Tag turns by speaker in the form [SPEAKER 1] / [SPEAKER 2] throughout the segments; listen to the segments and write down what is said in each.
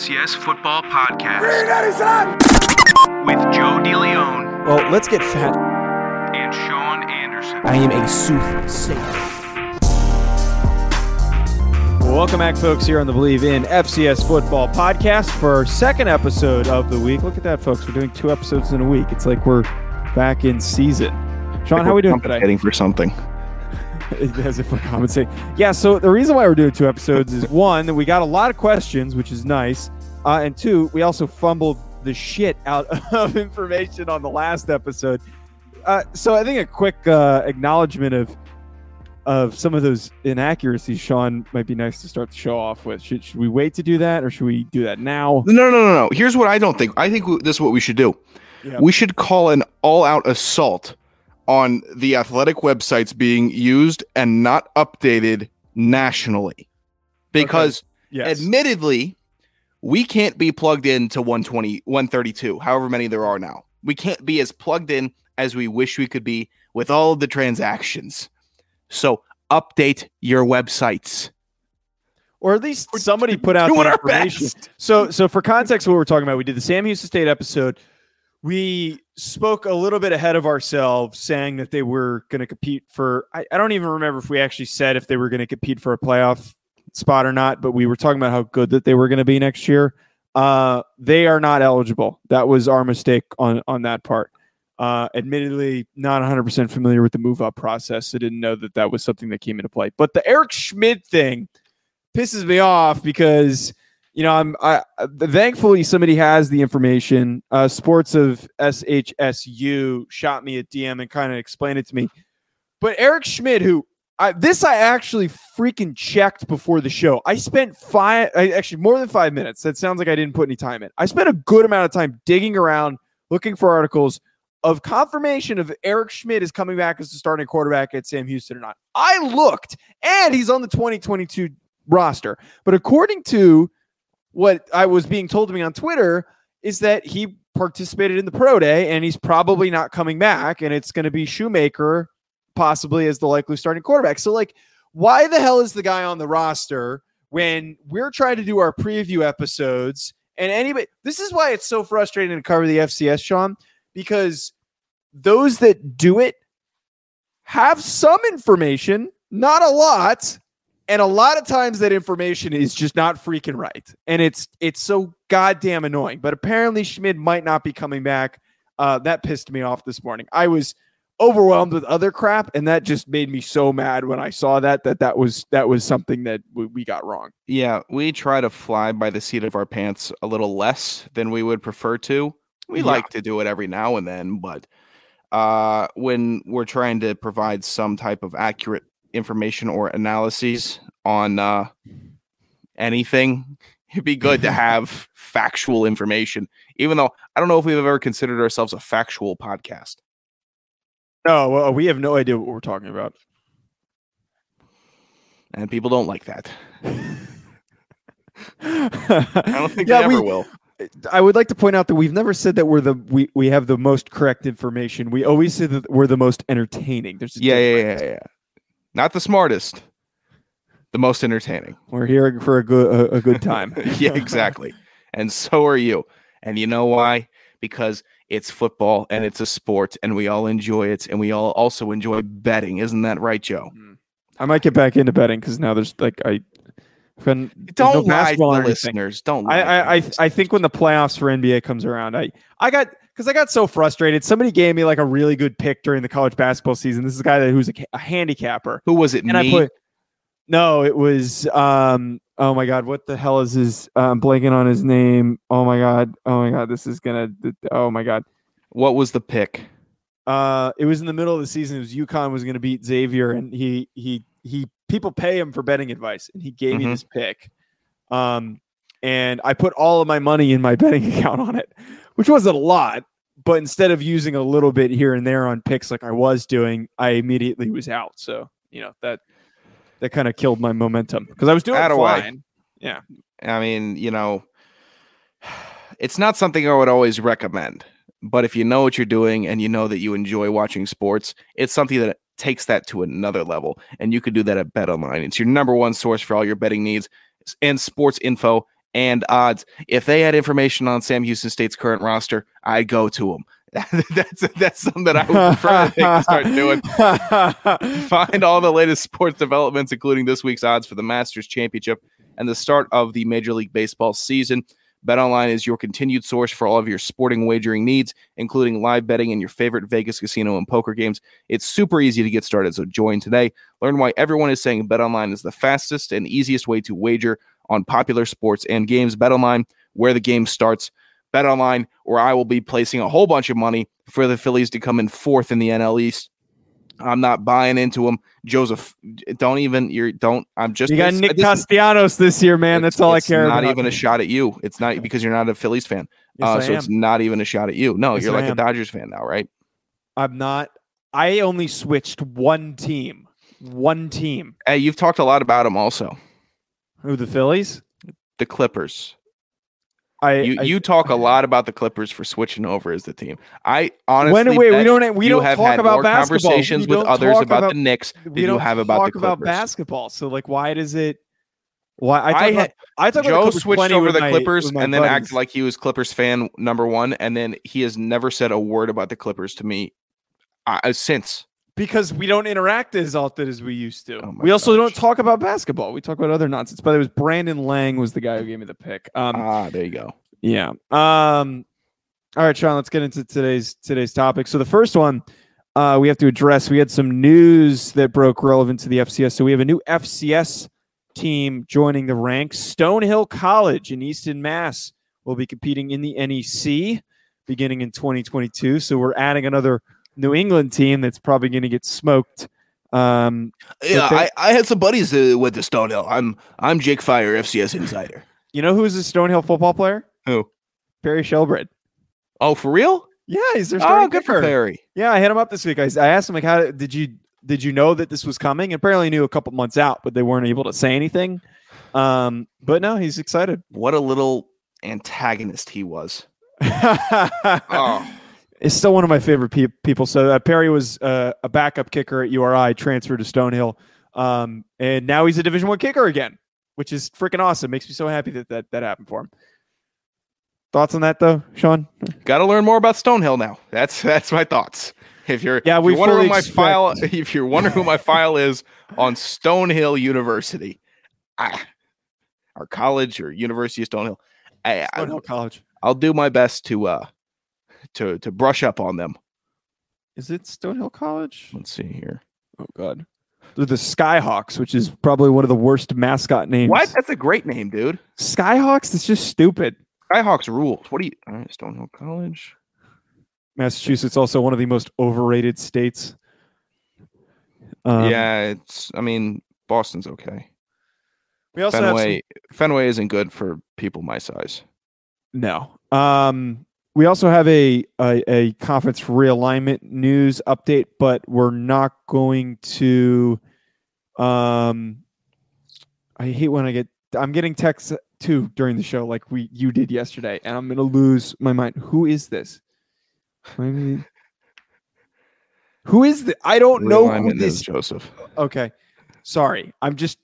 [SPEAKER 1] FCS Football Podcast with Joe DeLeon
[SPEAKER 2] Well, let's get fat.
[SPEAKER 1] and Sean Anderson.
[SPEAKER 2] I am a soothsayer. Welcome back, folks, here on the Believe in FCS Football podcast for our second episode of the week. Look at that, folks. We're doing two episodes in a week. It's like we're back in season. Sean, how are we doing today?
[SPEAKER 3] Compensating for something.
[SPEAKER 2] As if we're compensating. Yeah, so the reason why we're doing two episodes is one, we got a lot of questions, which is nice. Uh, and two, we also fumbled the shit out of information on the last episode. Uh, so I think a quick uh, acknowledgement of of some of those inaccuracies, Sean, might be nice to start the show off with. Should, should we wait to do that, or should we do that now?
[SPEAKER 3] No, no, no, no. Here's what I don't think. I think this is what we should do.
[SPEAKER 2] Yeah.
[SPEAKER 3] We should call an all-out assault on the athletic websites being used and not updated nationally, because
[SPEAKER 2] Yes.
[SPEAKER 3] admittedly, we can't be plugged into 120, 132, however many there are now. We can't be as plugged in as we wish we could be with all of the transactions. So update your websites.
[SPEAKER 2] or at least somebody put out the information. So, so for context, what we're talking about, we did the Sam Houston State episode. We spoke a little bit ahead of ourselves, saying that they were going to compete for. I, I don't even remember if we actually said if they were going to compete for a playoff spot or not, but we were talking about how good that they were going to be next year. Uh, they are not eligible. That was our mistake on on that part. Uh, admittedly, not 100% familiar with the move up process. So didn't know that that was something that came into play. But the Eric Schmidt thing pisses me off because you know I'm I thankfully somebody has the information. Uh, Sports of SHSU shot me a DM and kind of explained it to me. But Eric Schmidt, who I, this I actually freaking checked before the show. I spent five, actually more than five minutes. That sounds like I didn't put any time in. I spent a good amount of time digging around, looking for articles of confirmation of Eric Schmidt is coming back as the starting quarterback at Sam Houston or not. I looked, and he's on the 2022 roster. But according to what I was being told to me on Twitter, is that he participated in the pro day and he's probably not coming back, and it's going to be Shoemaker possibly as the likely starting quarterback. So, like, why the hell is the guy on the roster when we're trying to do our preview episodes? And anybody, this is why it's so frustrating to cover the FCS, Sean, because those that do it have some information, not a lot, and a lot of times that information is just not freaking right, and it's it's so goddamn annoying. But apparently Schmidt might not be coming back. Uh, that pissed me off this morning. I was overwhelmed with other crap, and that just made me so mad when I saw that that that was that was something that we, we got wrong.
[SPEAKER 3] Yeah, we try to fly by the seat of our pants a little less than we would prefer to. We
[SPEAKER 2] Yeah.
[SPEAKER 3] like to do it every now and then, but uh, when we're trying to provide some type of accurate information or analyses on uh, anything, it'd be good to have factual information. Even though I don't know if we've ever considered ourselves a factual podcast.
[SPEAKER 2] No, well, we have no idea what we're talking about.
[SPEAKER 3] and people don't like that.
[SPEAKER 2] I
[SPEAKER 3] don't think
[SPEAKER 2] yeah,
[SPEAKER 3] they ever
[SPEAKER 2] we,
[SPEAKER 3] will.
[SPEAKER 2] I would like to point out that we've never said that we're the we, we have the most correct information. We always say that we're the most entertaining. There's
[SPEAKER 3] Yeah, yeah, yeah, yeah. Not the smartest, the most entertaining.
[SPEAKER 2] We're here for a good a, a good time.
[SPEAKER 3] yeah, exactly. And so are you. And you know why? Because it's football and it's a sport and we all enjoy it and we all also enjoy betting. Isn't that right, Joe? Hmm.
[SPEAKER 2] I might get back into betting because now there's like I. when,
[SPEAKER 3] don't
[SPEAKER 2] no
[SPEAKER 3] lie to
[SPEAKER 2] basketball
[SPEAKER 3] the listeners. Don't lie.
[SPEAKER 2] I I I, I think when the playoffs for NBA comes around, I I got because I got so frustrated. Somebody gave me like a really good pick during the college basketball season. This is a guy that who's a, a handicapper,
[SPEAKER 3] Who was it?
[SPEAKER 2] and
[SPEAKER 3] me?
[SPEAKER 2] I put no, it was um oh my god, what the hell is his? uh, I'm blanking on his name. Oh my god, oh my god, this is gonna oh my god.
[SPEAKER 3] what was the pick?
[SPEAKER 2] Uh, it was in the middle of the season. It was UConn was going to beat Xavier, and he he he. People pay him for betting advice, and he gave me
[SPEAKER 3] Mhm.
[SPEAKER 2] this pick. Um, and I put all of my money in my betting account on it, which wasn't a lot. But instead of using a little bit here and there on picks like I was doing, I immediately was out. So you know that that kind of killed my momentum because I was doing
[SPEAKER 3] Attaway.
[SPEAKER 2] fine. Yeah,
[SPEAKER 3] I mean, you know, it's not something I would always recommend. But if you know what you're doing and you know that you enjoy watching sports, it's something that takes that to another level. And you can do that at BetOnline. It's your number one source for all your betting needs and sports info and odds. If they had information on Sam Houston State's current roster, I'd go to them. that's that's something that I would prefer to, to start doing. Find all the latest sports developments, including this week's odds for the Masters Championship and the start of the Major League Baseball season. BetOnline is your continued source for all of your sporting wagering needs, including live betting and your favorite Vegas casino and poker games. It's super easy to get started, so join today. Learn why everyone is saying BetOnline is the fastest and easiest way to wager on popular sports and games. BetOnline, where the game starts. BetOnline, where I will be placing a whole bunch of money for the Phillies to come in fourth in the NL East. I'm not buying into him. Joseph, don't even you're don't. I'm just
[SPEAKER 2] you got Nick
[SPEAKER 3] this-
[SPEAKER 2] Castellanos this year, man. That's all I care
[SPEAKER 3] Not
[SPEAKER 2] about.
[SPEAKER 3] Not even a shot at you. It's not because you're not a Phillies fan.
[SPEAKER 2] Yes,
[SPEAKER 3] uh, so
[SPEAKER 2] am.
[SPEAKER 3] it's not even a shot at you. No,
[SPEAKER 2] Yes,
[SPEAKER 3] you're
[SPEAKER 2] I
[SPEAKER 3] like a. Dodgers fan now, right?
[SPEAKER 2] I'm not. I only switched one team. One team.
[SPEAKER 3] Hey, you've talked a lot about them also.
[SPEAKER 2] Who the Phillies?
[SPEAKER 3] The Clippers.
[SPEAKER 2] I
[SPEAKER 3] You
[SPEAKER 2] I-
[SPEAKER 3] you talk a lot about the Clippers for switching over as the team. I honestly
[SPEAKER 2] when wait we don't we don't
[SPEAKER 3] have
[SPEAKER 2] talk about
[SPEAKER 3] more
[SPEAKER 2] basketball.
[SPEAKER 3] conversations with others
[SPEAKER 2] talk
[SPEAKER 3] about, the Knicks
[SPEAKER 2] we don't
[SPEAKER 3] have about
[SPEAKER 2] talk about basketball. So like, why does it? Why I talk
[SPEAKER 3] I
[SPEAKER 2] about, I talk about
[SPEAKER 3] Joe switched over the
[SPEAKER 2] my-
[SPEAKER 3] Clippers and then
[SPEAKER 2] buddies.
[SPEAKER 3] acted like he was Clippers fan number one, and then he has never said a word about the Clippers to me uh, since.
[SPEAKER 2] Because we don't interact as often as we used to.
[SPEAKER 3] Oh
[SPEAKER 2] we also don't talk about basketball. We talk about other nonsense. But it was Brandon Lang was the guy who gave me the pick. Um,
[SPEAKER 3] ah, there you go.
[SPEAKER 2] Yeah. Um all right, Sean, let's get into today's today's topic. So the first one uh we have to address we had some news that broke relevant to the FCS. So we have a new FCS team joining the ranks. Stonehill College in Easton, Mass will be competing in the NEC beginning in 2022. So we're adding another New England team that's probably going to get smoked. Um
[SPEAKER 3] Yeah,
[SPEAKER 2] they-
[SPEAKER 3] I, I had some buddies uh, with the Stonehill. I'm I'm Jake Fire, FCS insider.
[SPEAKER 2] you know who's a Stonehill football player?
[SPEAKER 3] Who?
[SPEAKER 2] Perry Shelbred.
[SPEAKER 3] Oh, for real?
[SPEAKER 2] Yeah, he's their
[SPEAKER 3] Oh,
[SPEAKER 2] starting
[SPEAKER 3] good for
[SPEAKER 2] kicker.
[SPEAKER 3] Perry.
[SPEAKER 2] Yeah, I hit him up this week. I, I asked him like, "How did you did you know that this was coming?" Apparently knew a couple months out, but they weren't able to say anything. Um, but no, he's excited.
[SPEAKER 3] What a little antagonist he was.
[SPEAKER 2] oh. It's still one of my favorite pe- people. So uh, Perry was uh, a backup kicker at URI, transferred to Stonehill, um, and now he's a Division One kicker again, which is freaking awesome. Makes me so happy that that, that happened for him. Thoughts on that though, Sean?
[SPEAKER 3] got to learn more about Stonehill now. That's that's my thoughts. If you're
[SPEAKER 2] Yeah, we fully
[SPEAKER 3] who my
[SPEAKER 2] expect-
[SPEAKER 3] file, if you're wondering who my file is on Stonehill University, I, or college or University of Stonehill, I, I,
[SPEAKER 2] Stonehill College.
[SPEAKER 3] I'll do my best to uh to to brush up on them.
[SPEAKER 2] Is it Stonehill College?
[SPEAKER 3] Let's see here.
[SPEAKER 2] Oh God. They're the Skyhawks, which is probably one of the worst mascot names.
[SPEAKER 3] What? That's a great name, dude.
[SPEAKER 2] Skyhawks? It's just stupid.
[SPEAKER 3] Skyhawks rules. What do you? All right, Stonehill College.
[SPEAKER 2] Massachusetts also one of the most overrated states. Um,
[SPEAKER 3] yeah, it's. I mean, Boston's okay.
[SPEAKER 2] We also have some-
[SPEAKER 3] Fenway. Fenway isn't good for people my size.
[SPEAKER 2] no. Um, we also have a, a a conference realignment news update, but we're not going to. Um, I hate when I get. I'm getting texts too during the show, like we you did yesterday, and I'm gonna lose my mind. Who is this? Maybe. Who is this? I don't know who this
[SPEAKER 3] is Joseph.
[SPEAKER 2] Okay. Sorry. I'm just.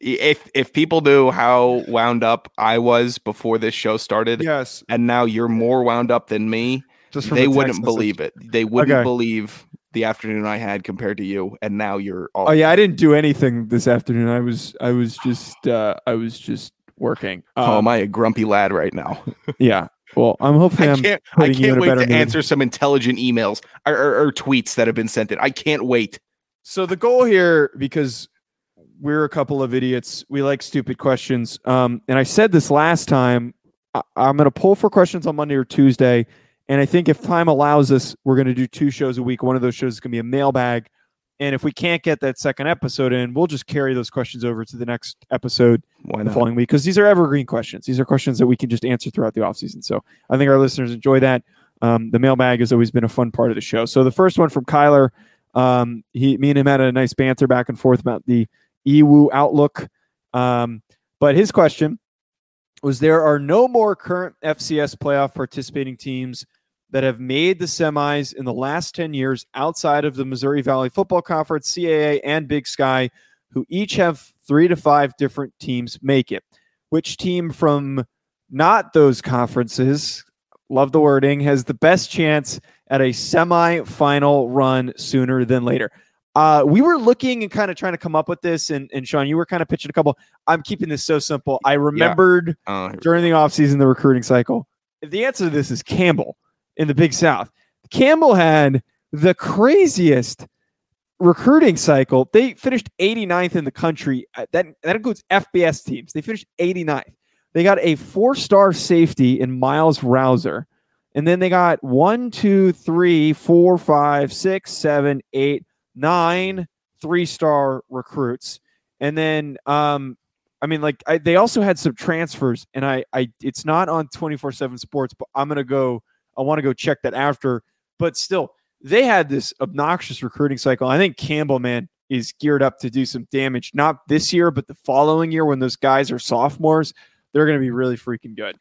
[SPEAKER 3] If if people knew how wound up I was before this show started,
[SPEAKER 2] yes.
[SPEAKER 3] and now you're more wound up than me,
[SPEAKER 2] Just
[SPEAKER 3] they
[SPEAKER 2] text
[SPEAKER 3] wouldn't
[SPEAKER 2] message.
[SPEAKER 3] believe it. They wouldn't
[SPEAKER 2] Okay.
[SPEAKER 3] believe the afternoon I had compared to you, and now you're all.
[SPEAKER 2] Oh yeah, I didn't do anything this afternoon. I was I was just uh I was just working.
[SPEAKER 3] Oh,
[SPEAKER 2] Um,
[SPEAKER 3] am I a grumpy lad right now?
[SPEAKER 2] yeah. Well, I'm hopefully
[SPEAKER 3] I
[SPEAKER 2] I'm
[SPEAKER 3] can't. I
[SPEAKER 2] you in
[SPEAKER 3] can't wait to answer some intelligent emails or, or, or tweets that have been sent in. I can't wait.
[SPEAKER 2] So the goal here, because we're a couple of idiots, we like stupid questions. Um, and I said this last time. I, I'm going to pull for questions on Monday or Tuesday, and I think if time allows us, we're going to do two shows a week. One of those shows is going to be a mailbag, and if we can't get that second episode in, we'll just carry those questions over to the next episode
[SPEAKER 3] Why
[SPEAKER 2] the following week because these are evergreen questions. These are questions that we can just answer throughout the offseason. So I think our listeners enjoy that. Um, the mailbag has always been a fun part of the show. So the first one from Kyler, um, he, me and him had a nice banter back and forth about the EWU outlook. Um, but his question was: There are no more current FCS playoff participating teams that have made the semis in the last ten years outside of the Missouri Valley Football Conference, CAA, and Big Sky. who each have three to five different teams make it. Which team from not those conferences, love the wording, has the best chance at a semi-final run sooner than later? Uh, we were looking and kind of trying to come up with this, and, and Sean, you were kind of pitching a couple. I'm keeping this so simple. I remembered
[SPEAKER 3] Uh,
[SPEAKER 2] during the offseason, the recruiting cycle. The answer to this is Campbell in the Big South. Campbell had the craziest recruiting cycle. They finished 89th in the country. Uh, That, that includes FBS teams. They finished 89th. They got a four star safety in Miles Rouser. And then they got one, two, three, four, five, six, seven, eight, nine three star recruits. And then um, I mean, like I, they also had some transfers, and I, I, it's not on twenty four seven Sports, but I'm gonna go. I want to go check that after. But still, they had this obnoxious recruiting cycle. I think Campbell, man, is geared up to do some damage. Not this year, but the following year when those guys are sophomores, they're gonna be really freaking good.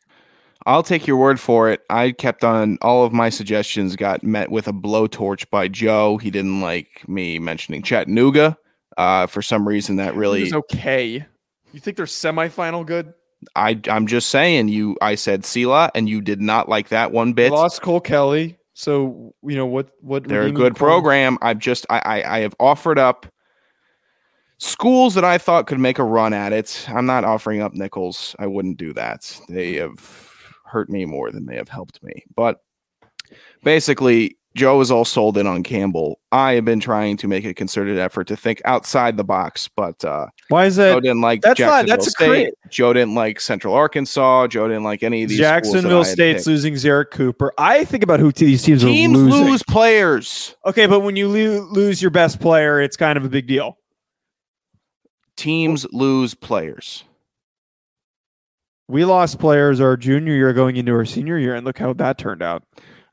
[SPEAKER 3] I'll take your word for it. I kept on all of my suggestions got met with a blowtorch by Joe. He didn't like me mentioning Chattanooga. Uh, for some reason, that really
[SPEAKER 2] is okay. You think they're semifinal good?
[SPEAKER 3] I I'm just saying you. I said Sela, and you did not like that one bit.
[SPEAKER 2] lost Cole Kelly, so you know what? What
[SPEAKER 3] They're a good program. I've just I, I I have offered up schools that I thought could make a run at it. I'm not offering up Nichols. I wouldn't do that. They have hurt me more than they have helped me. But basically, Joe is all sold in on Campbell. I have been trying to make a concerted effort to think outside the box, but uh,
[SPEAKER 2] Why is
[SPEAKER 3] it
[SPEAKER 2] Joe
[SPEAKER 3] didn't like
[SPEAKER 2] that's not- that's a
[SPEAKER 3] State.
[SPEAKER 2] crea-
[SPEAKER 3] Joe didn't like Central Arkansas. Joe didn't like any of these.
[SPEAKER 2] Jacksonville State's losing Zerrick Cooper. I think about who these teams,
[SPEAKER 3] Teams
[SPEAKER 2] are losing.
[SPEAKER 3] Teams lose players.
[SPEAKER 2] Okay, but when you lo- lose your best player, it's kind of a big deal.
[SPEAKER 3] Teams lose players.
[SPEAKER 2] We lost players our junior year going into our senior year, and look how that turned out.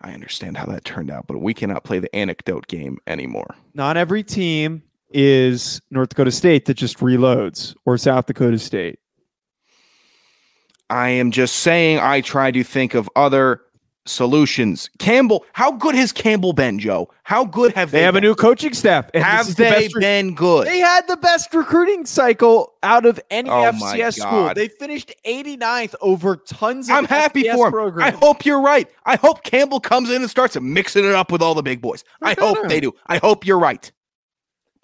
[SPEAKER 3] I understand how that turned out, but we cannot play the anecdote game anymore.
[SPEAKER 2] Not every team is North Dakota State that just reloads or South Dakota State.
[SPEAKER 3] I am just saying I try to think of other solutions. Campbell, how good has Campbell been, Joe? How good have
[SPEAKER 2] They
[SPEAKER 3] they,
[SPEAKER 2] have a new coaching staff. and this
[SPEAKER 3] have
[SPEAKER 2] the
[SPEAKER 3] they
[SPEAKER 2] best re-
[SPEAKER 3] been good?
[SPEAKER 2] They had the best recruiting cycle out of any
[SPEAKER 3] Oh
[SPEAKER 2] FCS school. They finished 89th over tons of
[SPEAKER 3] I'm happy for him. I hope you're right. I hope Campbell comes in and starts mixing it up with all the big boys. I hope they do. I hope you're right.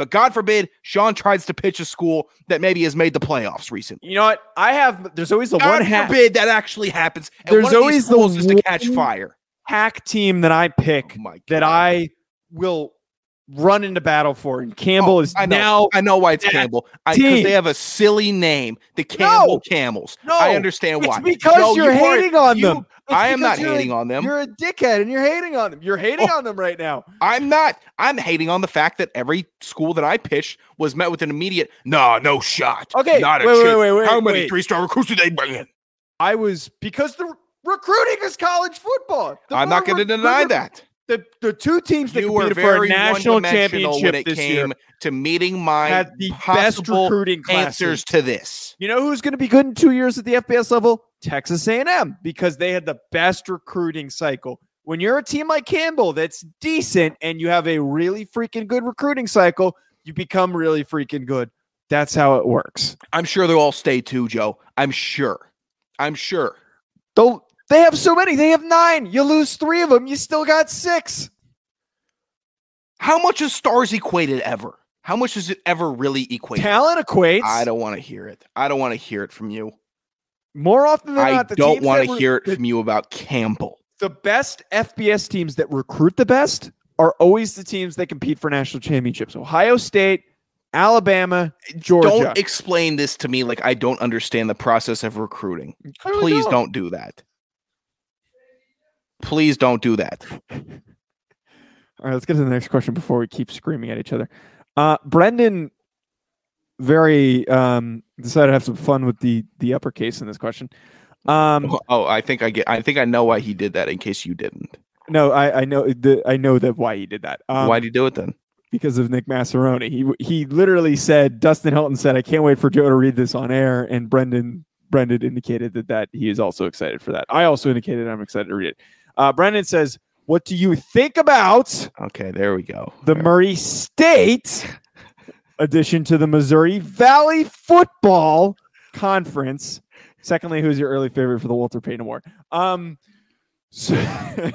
[SPEAKER 3] But God forbid Sean tries to pitch a school that maybe has made the playoffs recently.
[SPEAKER 2] You know what? I have. There's always the
[SPEAKER 3] God
[SPEAKER 2] one hack,
[SPEAKER 3] forbid that actually happens. And
[SPEAKER 2] There's
[SPEAKER 3] one of these
[SPEAKER 2] always the
[SPEAKER 3] schools is to catch fire.
[SPEAKER 2] hack team that I pick
[SPEAKER 3] Oh
[SPEAKER 2] that I will run into battle for. And Campbell
[SPEAKER 3] Oh,
[SPEAKER 2] is
[SPEAKER 3] I know.
[SPEAKER 2] now.
[SPEAKER 3] I know why it's Campbell. Because they have a silly name, the Campbell Camels.
[SPEAKER 2] No,
[SPEAKER 3] I understand
[SPEAKER 2] It's
[SPEAKER 3] why.
[SPEAKER 2] because
[SPEAKER 3] Joe,
[SPEAKER 2] you're
[SPEAKER 3] you are-
[SPEAKER 2] hating on
[SPEAKER 3] you-
[SPEAKER 2] them. It's
[SPEAKER 3] I am not hating on them.
[SPEAKER 2] You're a dickhead and you're hating on them. You're hating
[SPEAKER 3] Oh.
[SPEAKER 2] on them right now.
[SPEAKER 3] I'm not. I'm hating on the fact that every school that I pitched was met with an immediate, no, no shot.
[SPEAKER 2] Okay,
[SPEAKER 3] not a
[SPEAKER 2] wait, wait, wait, wait,
[SPEAKER 3] How many three star recruits did they bring in?
[SPEAKER 2] I was because the recruiting is college football. The
[SPEAKER 3] I'm not going to deny that.
[SPEAKER 2] The the two teams that
[SPEAKER 3] You were
[SPEAKER 2] competed for a
[SPEAKER 3] very
[SPEAKER 2] national championship
[SPEAKER 3] it
[SPEAKER 2] this year
[SPEAKER 3] came to meeting my
[SPEAKER 2] had the best recruiting classes.
[SPEAKER 3] answers to this.
[SPEAKER 2] You know who's going to be good in two years at the FBS level? Texas A&M because they had the best recruiting cycle. When you're a team like Campbell that's decent and you have a really freaking good recruiting cycle, you become really freaking good. That's how it works.
[SPEAKER 3] I'm sure they'll all stay too, Joe. I'm sure. I'm sure.
[SPEAKER 2] Though they have so many, they have nine. You lose three of them, you still got six.
[SPEAKER 3] How much is stars equated ever? How much does it ever really equated?
[SPEAKER 2] Talent equates.
[SPEAKER 3] I don't want to hear it. I don't want to hear it from you.
[SPEAKER 2] More often than
[SPEAKER 3] I
[SPEAKER 2] not, the
[SPEAKER 3] don't want to hear it
[SPEAKER 2] the-
[SPEAKER 3] from you about Campbell.
[SPEAKER 2] the best FBS teams that recruit the best are always the teams that compete for national championships. Ohio State, Alabama, Georgia.
[SPEAKER 3] Don't explain this to me like I don't understand the process of recruiting. Please don't do that. Please don't do that.
[SPEAKER 2] All right, let's get to the next question before we keep screaming at each other. Uh, Brendan very um, decided to have some fun with the the uppercase in this question. Um,
[SPEAKER 3] Oh, I think I get. I think I know why he did that. In case you didn't,
[SPEAKER 2] no, I, I know the I know that why he did that. Um,
[SPEAKER 3] why did he do it then?
[SPEAKER 2] because of Nick Massaroni. He he literally said Dustin Hilton said I can't wait for Joe to read this on air, and Brendan Brendan indicated that that he is also excited for that. I also indicated I'm excited to read it. Uh, Brendan says, "What do you think about
[SPEAKER 3] Okay, there we go.
[SPEAKER 2] the Murray State addition to the Missouri Valley Football Conference. Secondly, who's your early favorite for the Walter Payton Award? Um, so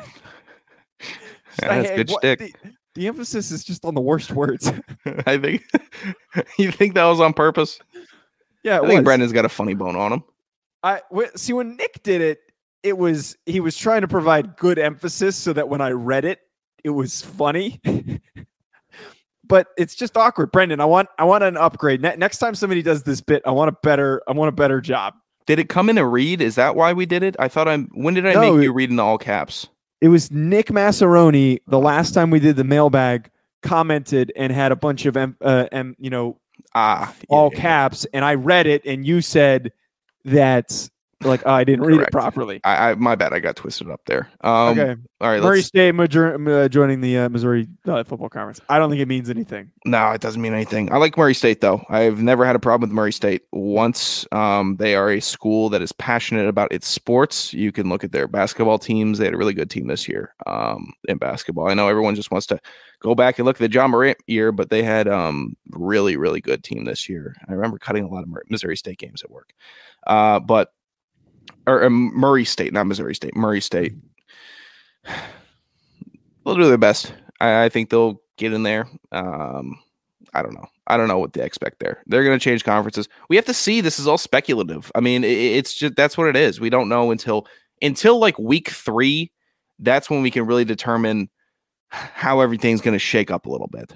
[SPEAKER 3] that's good
[SPEAKER 2] what-
[SPEAKER 3] shtick.
[SPEAKER 2] The, the emphasis is just on the worst words.
[SPEAKER 3] I think you think that was on purpose.
[SPEAKER 2] yeah, it
[SPEAKER 3] I think
[SPEAKER 2] was.
[SPEAKER 3] Brendan's got a funny bone on him.
[SPEAKER 2] I see when Nick did it, it was he was trying to provide good emphasis so that when I read it, it was funny. but it's just awkward, Brendan. I want I want an upgrade. Ne- next time somebody does this bit, I want a better I want a better job.
[SPEAKER 3] Did it come in a read? Is that why we did it? I thought I'm. When did I
[SPEAKER 2] No,
[SPEAKER 3] make you read in the all caps?
[SPEAKER 2] It was Nick Massaroni the last time we did the mailbag commented and had a bunch of em- uh, em- you know
[SPEAKER 3] Ah,
[SPEAKER 2] all
[SPEAKER 3] yeah, yeah.
[SPEAKER 2] caps and I read it and you said that like oh, I didn't read
[SPEAKER 3] Correct.
[SPEAKER 2] it properly.
[SPEAKER 3] I, I my bad. I got twisted up there. Um,
[SPEAKER 2] okay.
[SPEAKER 3] All right.
[SPEAKER 2] Murray
[SPEAKER 3] Let's,
[SPEAKER 2] State major- uh, joining the uh, Missouri uh, Football Conference. I don't think it means anything.
[SPEAKER 3] no, it doesn't mean anything. I like Murray State though. I've never had a problem with Murray State. Once um, they are a school that is passionate about its sports. You can look at their basketball teams. They had a really good team this year um, in basketball. I know everyone just wants to go back and look at the John Morant year, but they had um really really good team this year. I remember cutting a lot of Missouri State games at work. Uh, but or um, Murray State, not Missouri State, Murray State. They'll do their best. I, I think they'll get in there. Um, I don't know. I don't know what they expect there. They're going to change conferences. We have to see. This is all speculative. I mean, i- it's just that's what it is. We don't know until until like week three. That's when we can really determine how everything's going to shake up a little bit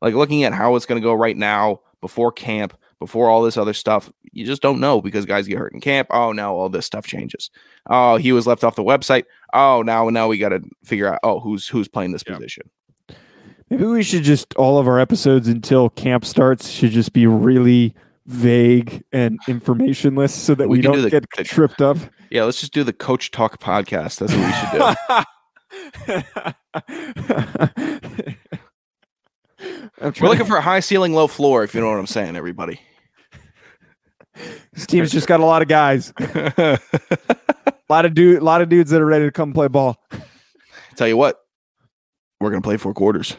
[SPEAKER 3] like looking at how it's going to go right now before camp before all this other stuff you just don't know because guys get hurt in camp. Oh now all this stuff changes. Oh he was left off the website. Oh now now we got to figure out oh who's who's playing this
[SPEAKER 2] Yeah.
[SPEAKER 3] position.
[SPEAKER 2] Maybe we should just all of our episodes until camp starts should just be really vague and informationless so that
[SPEAKER 3] We
[SPEAKER 2] we, don't
[SPEAKER 3] do the-
[SPEAKER 2] get
[SPEAKER 3] the-
[SPEAKER 2] tripped up.
[SPEAKER 3] yeah let's just do the coach talk podcast. That's what we should do.
[SPEAKER 2] I'm
[SPEAKER 3] we're
[SPEAKER 2] trying
[SPEAKER 3] looking for a high ceiling low floor if you know what i'm saying everybody
[SPEAKER 2] this team's just got a lot of guys, a lot of dude, a lot of dudes that are ready to come play ball.
[SPEAKER 3] tell you what we're going to play four quarters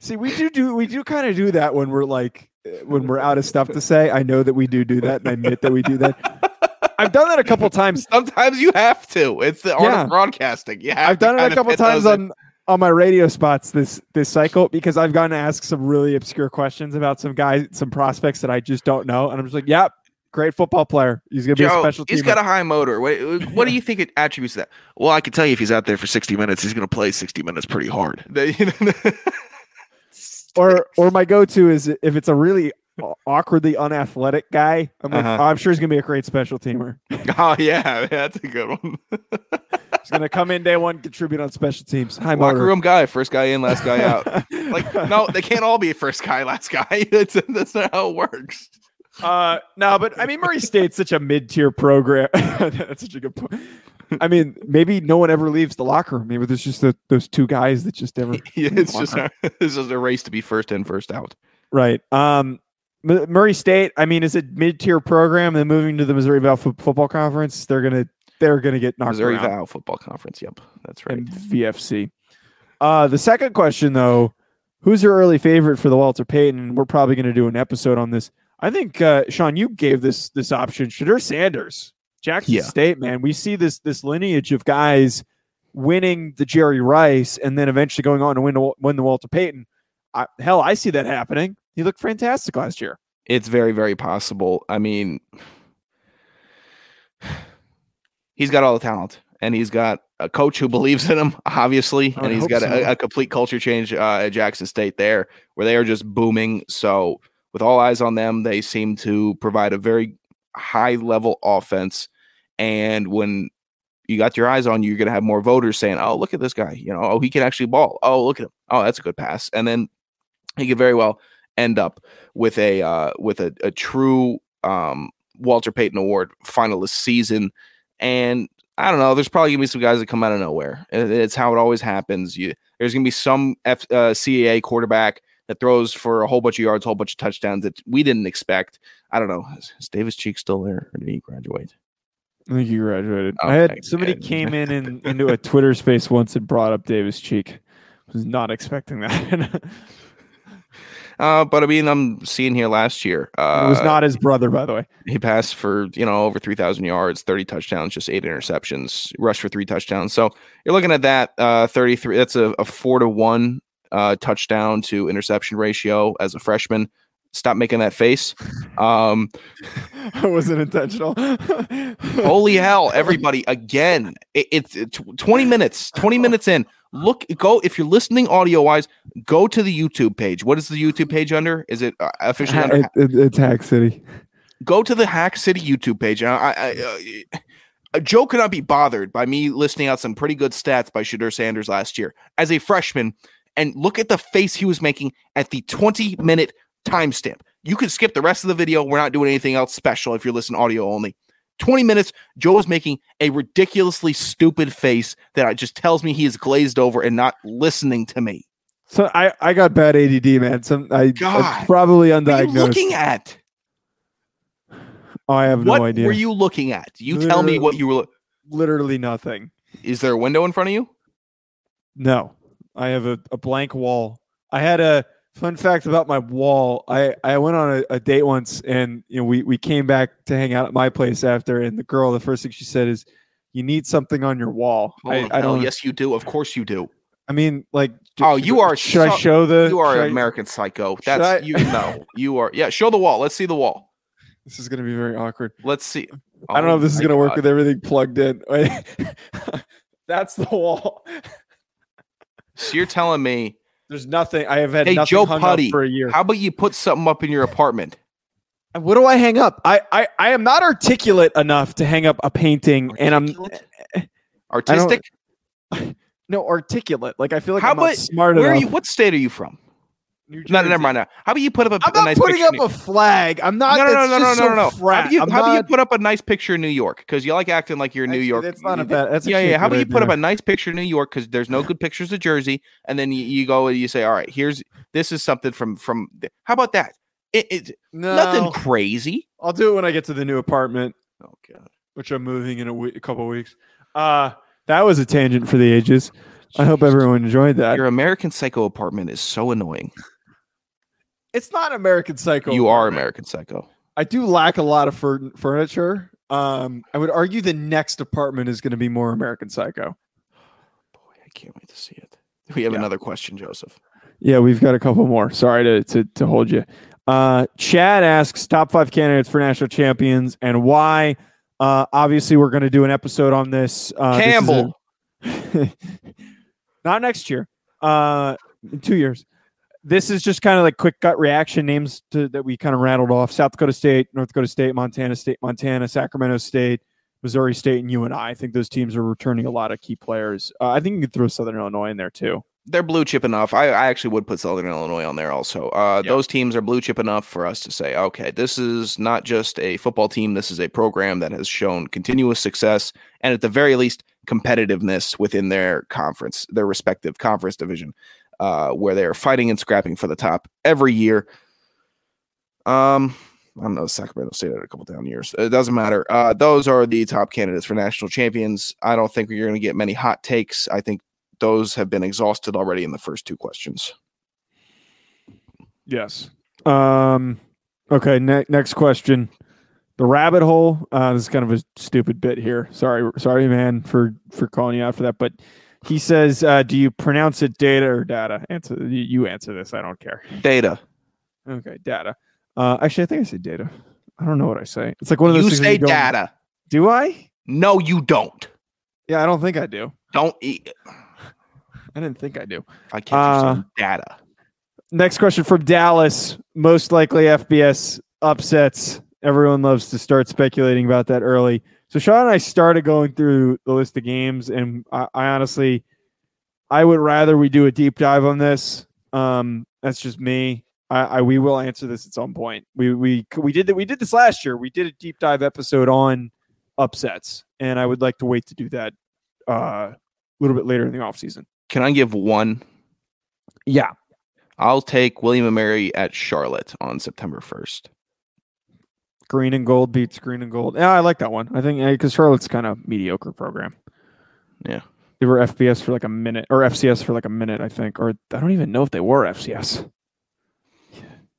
[SPEAKER 2] See, we do do we do kind of do that when we're like when we're out of stuff to say. I know that we do do that, and I admit that we do that. I've done that a couple times.
[SPEAKER 3] sometimes you have to it's the art
[SPEAKER 2] Yeah.
[SPEAKER 3] of broadcasting Yeah,
[SPEAKER 2] I've done it a couple times on on my radio spots this this cycle because I've gotten to ask some really obscure questions about some guys, some prospects that I just don't know, and I'm just like, "Yep, great football player. He's gonna be a special
[SPEAKER 3] he's
[SPEAKER 2] teamer."
[SPEAKER 3] got a high motor. What, what do you think it attributes to that? Well, I can tell you if he's out there for 60 minutes, he's going to play 60 minutes pretty hard.
[SPEAKER 2] or or my go-to is if it's a really awkwardly unathletic guy, I'm like,
[SPEAKER 3] Uh-huh.
[SPEAKER 2] "Oh, I'm sure he's gonna be a great special teamer.
[SPEAKER 3] oh, yeah, that's a good one.
[SPEAKER 2] He's gonna come in day one, contribute on special teams. High
[SPEAKER 3] Locker
[SPEAKER 2] motor.
[SPEAKER 3] room guy, first guy in, last guy out. Like, no, they can't all be first guy, last guy. That's, that's not how it works.
[SPEAKER 2] Uh, no, but I mean, Murray State's such a mid-tier program. That's such a good point. I mean, maybe no one ever leaves the locker room. Maybe there's just the, those two guys that just never.
[SPEAKER 3] Yeah, it's just a, it's just a race to be first in, first out.
[SPEAKER 2] Right. Um, Murray State. I mean, is it mid-tier program? Then moving to the Missouri Valley Fo- Football Conference, they're gonna they're gonna get knocked
[SPEAKER 3] Missouri
[SPEAKER 2] around.
[SPEAKER 3] Val Football Conference. Yep, that's right.
[SPEAKER 2] MVFC. Uh, the second question, though, who's your early favorite for the Walter Payton? We're probably going to do an episode on this. I think uh, Sean, you gave this this option. Shedeur Sanders, Jackson
[SPEAKER 3] Yeah.
[SPEAKER 2] State, man. We see this this lineage of guys winning the Jerry Rice and then eventually going on to win the, win the Walter Payton. I, hell, I see that happening. He looked fantastic last year.
[SPEAKER 3] It's very, very possible. I mean, he's got all the talent, and he's got a coach who believes in him, obviously,
[SPEAKER 2] I
[SPEAKER 3] and he's got
[SPEAKER 2] so.
[SPEAKER 3] a, a complete culture change uh, at Jackson State there, where they are just booming. So, with all eyes on them, they seem to provide a very high level offense. And when you got your eyes on you, you're going to have more voters saying, "Oh, look at this guy! You know, oh, he can actually ball. Oh, look at him. Oh, that's a good pass." And then he could very well end up with a uh, with a, a true um, Walter Payton Award finalist season. And I don't know. There's probably gonna be some guys that come out of nowhere. It's how it always happens. You there's gonna be some F, uh, CAA quarterback that throws for a whole bunch of yards, a whole bunch of touchdowns that we didn't expect. I don't know. Is, is Davis Cheek still there, or did he graduate?
[SPEAKER 2] I think he graduated. I had somebody
[SPEAKER 3] good.
[SPEAKER 2] came in and into a Twitter space once and brought up Davis Cheek. Was not expecting that.
[SPEAKER 3] Uh, but I mean, I'm seeing here last year. Uh,
[SPEAKER 2] it was not his brother, by the way.
[SPEAKER 3] he passed for you know over 3000 yards 30 touchdowns just eight interceptions rushed for three touchdowns so you're looking at that uh 33 that's a, a four to one uh touchdown to interception ratio as a freshman stop making that face um
[SPEAKER 2] it wasn't intentional.
[SPEAKER 3] holy hell everybody again it, it's it's 20 minutes 20 minutes in look go if you're listening audio wise go to the youtube page what is the youtube page under is it uh, officially under
[SPEAKER 2] It- it- it's Hack City.
[SPEAKER 3] go to the Hack City YouTube page. I, I, uh, Joe could not be bothered by me listing out some pretty good stats by Shedeur Sanders last year as a freshman, and look at the face he was making at the 20 minute timestamp. You can skip the rest of the video. We're not doing anything else special if you're listening audio only. 20 minutes, Joe is making a ridiculously stupid face that just tells me he is glazed over and not listening to me.
[SPEAKER 2] So I, I got bad ADD, man. Some I,
[SPEAKER 3] God.
[SPEAKER 2] Probably
[SPEAKER 3] What are you
[SPEAKER 2] undiagnosed.
[SPEAKER 3] looking at?
[SPEAKER 2] oh, I have
[SPEAKER 3] what
[SPEAKER 2] no idea.
[SPEAKER 3] What were you looking at? You tell me what you were. Lo-
[SPEAKER 2] Literally nothing.
[SPEAKER 3] is there a window in front of you?
[SPEAKER 2] No, I have a, a blank wall. I had a fun fact about my wall. I, I went on a, a date once, and you know we we came back to hang out at my place after, and the girl, the first thing she said is, "You need something on your wall." I,
[SPEAKER 3] Holy
[SPEAKER 2] I don't.
[SPEAKER 3] Yes, you do. Of course, you do.
[SPEAKER 2] I mean, like.
[SPEAKER 3] Oh, you are
[SPEAKER 2] Should I show the?
[SPEAKER 3] You are an
[SPEAKER 2] I-
[SPEAKER 3] American psycho. That's
[SPEAKER 2] I-
[SPEAKER 3] you. No, you are. Yeah, show the wall. Let's see the wall.
[SPEAKER 2] This is gonna be very awkward.
[SPEAKER 3] Let's see.
[SPEAKER 2] I don't know
[SPEAKER 3] Oh
[SPEAKER 2] if this is gonna work with everything plugged in. That's the wall.
[SPEAKER 3] So you're telling me,
[SPEAKER 2] There's nothing. I have had
[SPEAKER 3] Hey,
[SPEAKER 2] nothing
[SPEAKER 3] Joe
[SPEAKER 2] hung
[SPEAKER 3] Putty,
[SPEAKER 2] up for a year.
[SPEAKER 3] how about you put something up in your apartment?
[SPEAKER 2] What do I hang up? I, I I am not articulate enough to hang up a painting, and I'm
[SPEAKER 3] Artistic?
[SPEAKER 2] no articulate. Like I feel like
[SPEAKER 3] How
[SPEAKER 2] I'm not
[SPEAKER 3] about-
[SPEAKER 2] smart
[SPEAKER 3] Where are you? What state are you from?
[SPEAKER 2] New
[SPEAKER 3] No,
[SPEAKER 2] Jersey.
[SPEAKER 3] never mind. Now, how about you put up a,
[SPEAKER 2] I'm
[SPEAKER 3] a
[SPEAKER 2] not
[SPEAKER 3] nice
[SPEAKER 2] putting up a flag. I'm not.
[SPEAKER 3] no, no, no, no, no, no,
[SPEAKER 2] so
[SPEAKER 3] no, no. How about you,
[SPEAKER 2] I'm
[SPEAKER 3] how about you put up a nice picture in New York? Because you like acting like you're in New York.
[SPEAKER 2] That's not a bad. That's
[SPEAKER 3] yeah,
[SPEAKER 2] actually
[SPEAKER 3] yeah. How about you put up a nice picture in New York because there's no good pictures of Jersey, and then you, you go and you say, "All right, here's this is something from from." How about that? It, it
[SPEAKER 2] no,
[SPEAKER 3] nothing crazy.
[SPEAKER 2] I'll do it when I get to the new apartment,
[SPEAKER 3] Oh god.
[SPEAKER 2] which I'm moving in a, we- a couple weeks. Uh that was a tangent for the ages. I hope everyone enjoyed that.
[SPEAKER 3] Your American Psycho apartment is so annoying.
[SPEAKER 2] It's not American Psycho.
[SPEAKER 3] You are. American Psycho.
[SPEAKER 2] I do lack a lot of fur- furniture. Um, I would argue the next apartment is going to be more American Psycho.
[SPEAKER 3] Boy, I can't wait to see it. We have
[SPEAKER 2] Yeah.
[SPEAKER 3] another question, Joseph.
[SPEAKER 2] Yeah, we've got a couple more. Sorry to to, to hold you. Uh, Chad asks top five candidates for national champions and why. Uh, obviously, we're going to do an episode on this. Uh, this a-
[SPEAKER 3] Campbell.
[SPEAKER 2] not next year. Uh, in two years. This is just kind of like quick gut reaction names to, that we kind of rattled off: South Dakota State, North Dakota State, Montana State, Montana, Sacramento State, Missouri State, and you UNI. I think those teams are returning a lot of key players. Uh, I think you could throw Southern Illinois in there too.
[SPEAKER 3] They're blue chip enough. I, I actually would put Southern Illinois on there also. Uh. Those teams are blue chip enough for us to say, okay, this is not just a football team. This is a program that has shown continuous success and, at the very least, competitiveness within their conference, their respective conference division, uh, where they are fighting and scrapping for the top every year. Um, I don't know. Sacramento State had a couple down years. It doesn't matter. Uh, those are the top candidates for national champions. I don't think you're going to get many hot takes. I think those have been exhausted already in the first two questions.
[SPEAKER 2] Yes. Um. Okay. Ne- next question. The rabbit hole. Uh, this is kind of a stupid bit here. Sorry, sorry, man, for for calling you out for that. But he says, uh, "Do you pronounce it data or data?" Answer. You, you answer this. I don't care.
[SPEAKER 3] Data.
[SPEAKER 2] Okay, data. Uh, actually, I think I say data. I don't know what I say. It's like one of those.
[SPEAKER 3] You say
[SPEAKER 2] go-
[SPEAKER 3] data.
[SPEAKER 2] Do I?
[SPEAKER 3] No, you don't.
[SPEAKER 2] Yeah, I don't think I do.
[SPEAKER 3] Don't eat.
[SPEAKER 2] I didn't think I do.
[SPEAKER 3] I catch you
[SPEAKER 2] Uh,
[SPEAKER 3] saying data.
[SPEAKER 2] Next question from Dallas. Most likely FBS upsets. Everyone loves to start speculating about that early. So Sean and I started going through the list of games, and I, I honestly, I would rather we do a deep dive on this. Um, that's just me. I, I we will answer this at some point. We we we did that. We did this last year. We did a deep dive episode on upsets, and I would like to wait to do that uh, a little bit later in the off season.
[SPEAKER 3] Can I give one?
[SPEAKER 2] Yeah,
[SPEAKER 3] I'll take William and Mary at Charlotte on September 1st.
[SPEAKER 2] Green and gold beats green and gold. Yeah, I like that one. I think because Charlotte's kind of mediocre program. Yeah, they were FBS for like a minute, or FCS for like a minute, I think. Or I don't even know if they were FCS.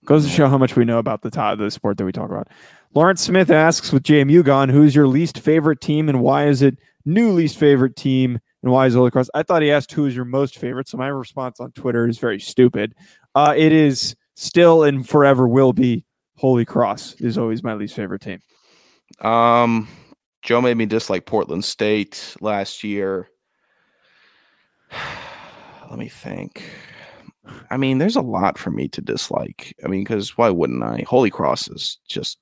[SPEAKER 2] Goes to show how much we know about the top, the sport that we talk about. Lawrence Smith asks, with JMU gone, who's your least favorite team and why is it new least favorite team and why is Holy Cross? I thought he asked who is your most favorite. So my response on Twitter is very stupid. Uh, it is still and forever will be Holy Cross is always my least favorite team.
[SPEAKER 3] Um, Joe made me dislike Portland State last year. Let me think. I mean, there's a lot for me to dislike. I mean, because why wouldn't I? Holy Cross is just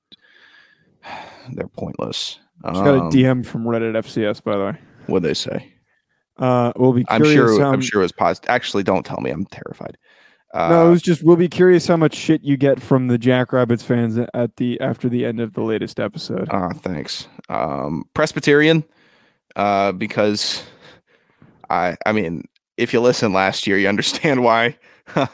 [SPEAKER 3] they're pointless.
[SPEAKER 2] Just got a DM from Reddit FCS, by the way.
[SPEAKER 3] What they say?
[SPEAKER 2] Uh, we'll be
[SPEAKER 3] I'm sure.
[SPEAKER 2] how,
[SPEAKER 3] I'm sure it was positive. Actually, don't tell me. I'm terrified. Uh,
[SPEAKER 2] no, it was just we'll be curious how much shit you get from the Jackrabbits fans at the after the end of the latest episode.
[SPEAKER 3] Ah, thanks. Um, Presbyterian, uh, because I, I mean, if you listen last year, you understand why. uh,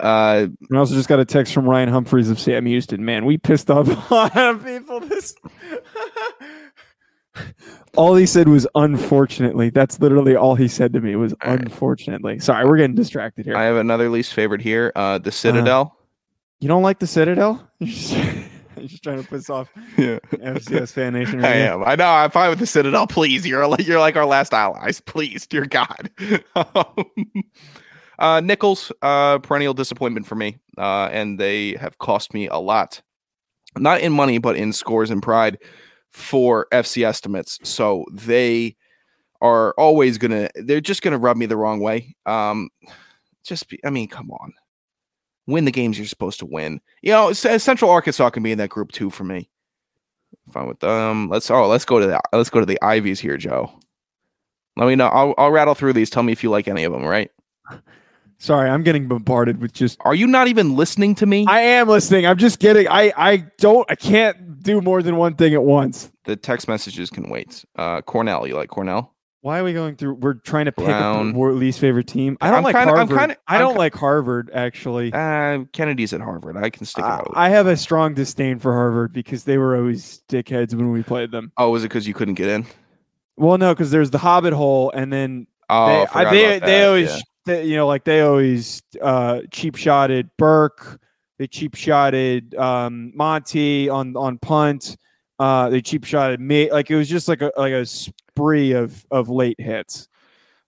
[SPEAKER 2] I also just got a text from Ryan Humphreys of Sam Houston. Man, we pissed off a lot of people. This. All he said was unfortunately. That's literally all he said to me was
[SPEAKER 3] All right.
[SPEAKER 2] unfortunately. Sorry, we're getting distracted here.
[SPEAKER 3] I have another least favorite here. Uh, the Citadel.
[SPEAKER 2] you don't like the Citadel? You're just, trying to piss off
[SPEAKER 3] yeah,
[SPEAKER 2] FCS fan nation.
[SPEAKER 3] I
[SPEAKER 2] Right now.
[SPEAKER 3] am. I know. I'm fine with the Citadel. Please, you're like you're like our last allies. Please, dear God. uh, Nichols, uh, perennial disappointment for me, uh, and they have cost me a lot, not in money, but in scores and pride for FC estimates. So they are always gonna. They're just gonna rub me the wrong way. Um, just be. I mean, come on. Win the games you're supposed to win. You know, Central Arkansas can be in that group too for me fine with them. Let's oh, let's go to the let's go to the Ivies here, Joe. Let me know. I'll I'll rattle through these. Tell me if you like any of them. Right?
[SPEAKER 2] Sorry, I'm getting bombarded with just.
[SPEAKER 3] Are you not even listening to me?
[SPEAKER 2] I am listening. I'm just getting. I I don't. I can't do more than one thing at once.
[SPEAKER 3] the text messages can wait. Uh, Cornell, you like Cornell?
[SPEAKER 2] Why are we going through? We're trying to pick
[SPEAKER 3] Brown.
[SPEAKER 2] up the least favorite team. I don't
[SPEAKER 3] I'm
[SPEAKER 2] like
[SPEAKER 3] kinda- I'm kinda-
[SPEAKER 2] I
[SPEAKER 3] I'm
[SPEAKER 2] don't
[SPEAKER 3] ki-
[SPEAKER 2] like Harvard actually.
[SPEAKER 3] Uh, Kennedy's at Harvard. I can stick it out.
[SPEAKER 2] I have a strong disdain for Harvard because they were always dickheads when we played them.
[SPEAKER 3] oh, was it because you couldn't get in?
[SPEAKER 2] Well, no, because there's the Hobbit hole, and then
[SPEAKER 3] Oh,
[SPEAKER 2] they,
[SPEAKER 3] I
[SPEAKER 2] I, they, they always,
[SPEAKER 3] yeah.
[SPEAKER 2] They, you know, like they always uh, cheap shotted Burke. They cheap shotted um, Monty on on punt. Uh, they cheap shotted me. Like it was just like a like a spree of of late hits.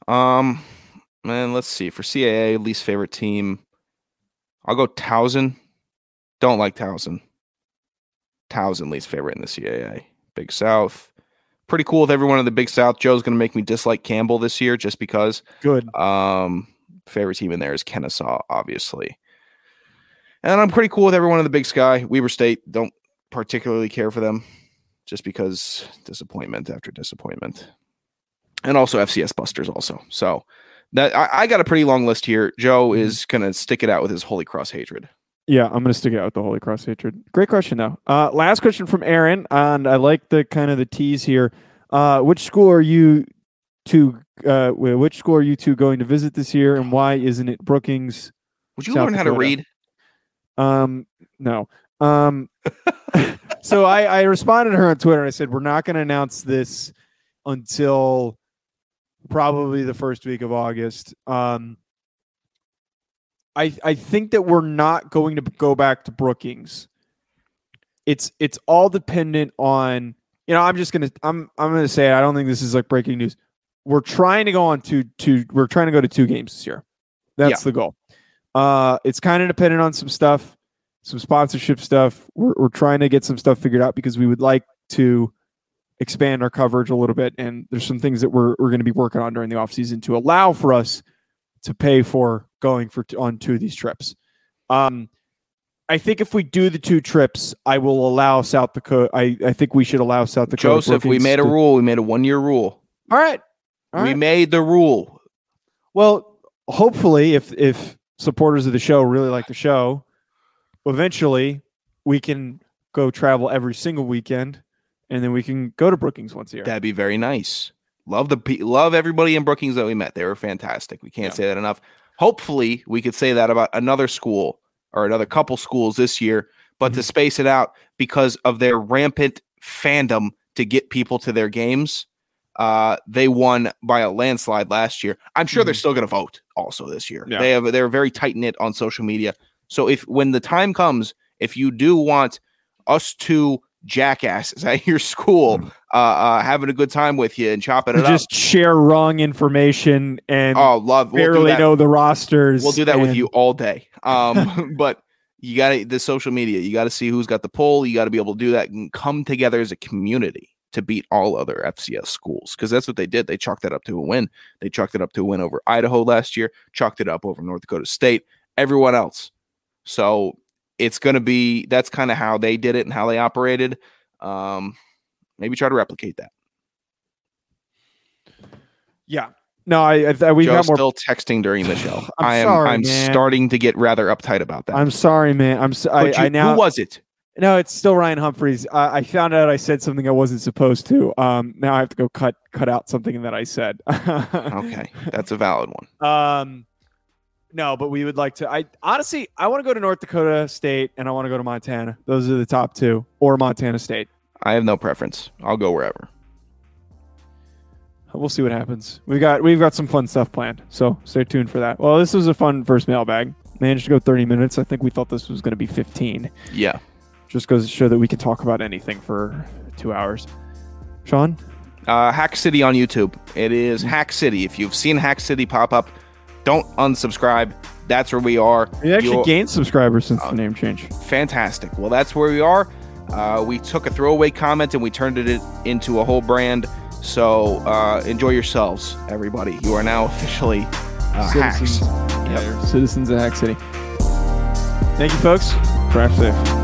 [SPEAKER 3] Um, man, let's see. For CAA, least favorite team, I'll go Towson. Don't like Towson. Towson, least favorite in the CAA. Big South. Pretty cool with everyone in the Big South. Joe's going to make me dislike Campbell this year just because.
[SPEAKER 2] Good.
[SPEAKER 3] Um, favorite team in there is Kennesaw, obviously. And I'm pretty cool with everyone in the Big Sky. Weber State, don't particularly care for them just because disappointment after disappointment. And also FCS Busters, also. So that I, I got a pretty long list here. Joe
[SPEAKER 2] Mhm.
[SPEAKER 3] is going to stick it out with his Holy Cross hatred.
[SPEAKER 2] Yeah, I'm gonna stick it out with the Holy Cross hatred. Great question though. Uh, last question from Aaron, and I like the kind of the tease here. Uh, which school are you to? Uh, which school are you two going to visit this year, and why isn't it Brookings?
[SPEAKER 3] Would you
[SPEAKER 2] South
[SPEAKER 3] learn how to read?
[SPEAKER 2] Um, no. Um, so I, I responded to her on Twitter and I said, we're not going to announce this until probably the first week of August. Um, I, I think that we're not going to go back to Brookings. It's, it's all dependent on, you know, I'm just going to, I'm, I'm to say, it, I don't think this is like breaking news. We're trying to go on to, to, we're trying to go to two games this year. That's the goal. Uh, it's kind of dependent on some stuff, some sponsorship stuff. We're, we're trying to get some stuff figured out because we would like to expand our coverage a little bit. And there's some things that we're, we're going to be working on during the offseason to allow for us to pay for going for on two of these trips. Um, I think if we do the two trips, I will allow South Dakota. I, I think we should allow South Dakota.
[SPEAKER 3] Joseph, we made a
[SPEAKER 2] to-
[SPEAKER 3] rule. We made a one year rule.
[SPEAKER 2] All right. All
[SPEAKER 3] we
[SPEAKER 2] right.
[SPEAKER 3] made the rule.
[SPEAKER 2] Well, hopefully, if if supporters of the show really like the show, eventually we can go travel every single weekend, and then we can go to Brookings once a year.
[SPEAKER 3] That'd be very nice. Love the love everybody in Brookings that we met. They were fantastic. We can't
[SPEAKER 2] Yeah.
[SPEAKER 3] say that enough. Hopefully, we could say that about another school or another couple schools this year, but to space it out because of their rampant fandom to get people to their games. Uh, they won by a landslide last year. I'm sure they're
[SPEAKER 2] Mhm.
[SPEAKER 3] still going to vote also this year.
[SPEAKER 2] Yeah.
[SPEAKER 3] They have they're very tight knit on social media. So if when the time comes, if you do want us to jackasses at your school uh, uh having a good time with you and chopping it up,
[SPEAKER 2] just share wrong information and
[SPEAKER 3] oh love we'll
[SPEAKER 2] barely know the rosters.
[SPEAKER 3] We'll do that with you all day. Um, but you got to the social media. You got to see who's got the pull. You got to be able to do that and come together as a community to beat all other FCS schools because that's what they did. They chalked that up to a win. They chalked it up to a win over Idaho last year. Chalked it up over North Dakota State. Everyone else. So it's going to be that's kind of how they did it and how they operated. Um, maybe try to replicate that.
[SPEAKER 2] Yeah. No, I, I we've
[SPEAKER 3] Joe's
[SPEAKER 2] got more.
[SPEAKER 3] still texting during the show.
[SPEAKER 2] I'm
[SPEAKER 3] I am
[SPEAKER 2] sorry,
[SPEAKER 3] I'm
[SPEAKER 2] man.
[SPEAKER 3] starting to get rather uptight about that.
[SPEAKER 2] I'm sorry, man. I'm. So, I,
[SPEAKER 3] you-
[SPEAKER 2] I now.
[SPEAKER 3] who was it?
[SPEAKER 2] No, it's still Ryan Humphreys. I, I found out I said something I wasn't supposed to. Um, now I have to go cut cut out something that I said.
[SPEAKER 3] Okay, that's a valid one.
[SPEAKER 2] Um, no, but we would like to. I honestly, I want to go to North Dakota State and I want to go to Montana. Those are the top two, or Montana State.
[SPEAKER 3] I have no preference. I'll go wherever.
[SPEAKER 2] We'll see what happens. We got we've got some fun stuff planned, so stay tuned for that. Well, this was a fun first mailbag. Managed to go 30 minutes. I think we thought this was going to be 15.
[SPEAKER 3] Yeah.
[SPEAKER 2] Just goes to show that we can talk about anything for two hours. Sean,
[SPEAKER 3] Uh, Hack City on YouTube. It is Hack City. If you've seen Hack City pop up, don't unsubscribe. That's where we are.
[SPEAKER 2] we actually
[SPEAKER 3] You'll-
[SPEAKER 2] gained subscribers since
[SPEAKER 3] Oh.
[SPEAKER 2] the name change.
[SPEAKER 3] Fantastic. Well, that's where we are. Uh, we took a throwaway comment and we turned it into a whole brand. So uh, enjoy yourselves, everybody. You are now officially uh, hacks.
[SPEAKER 2] Citizens, yeah, you're citizens of Hack City. Thank you, folks. Crash safe.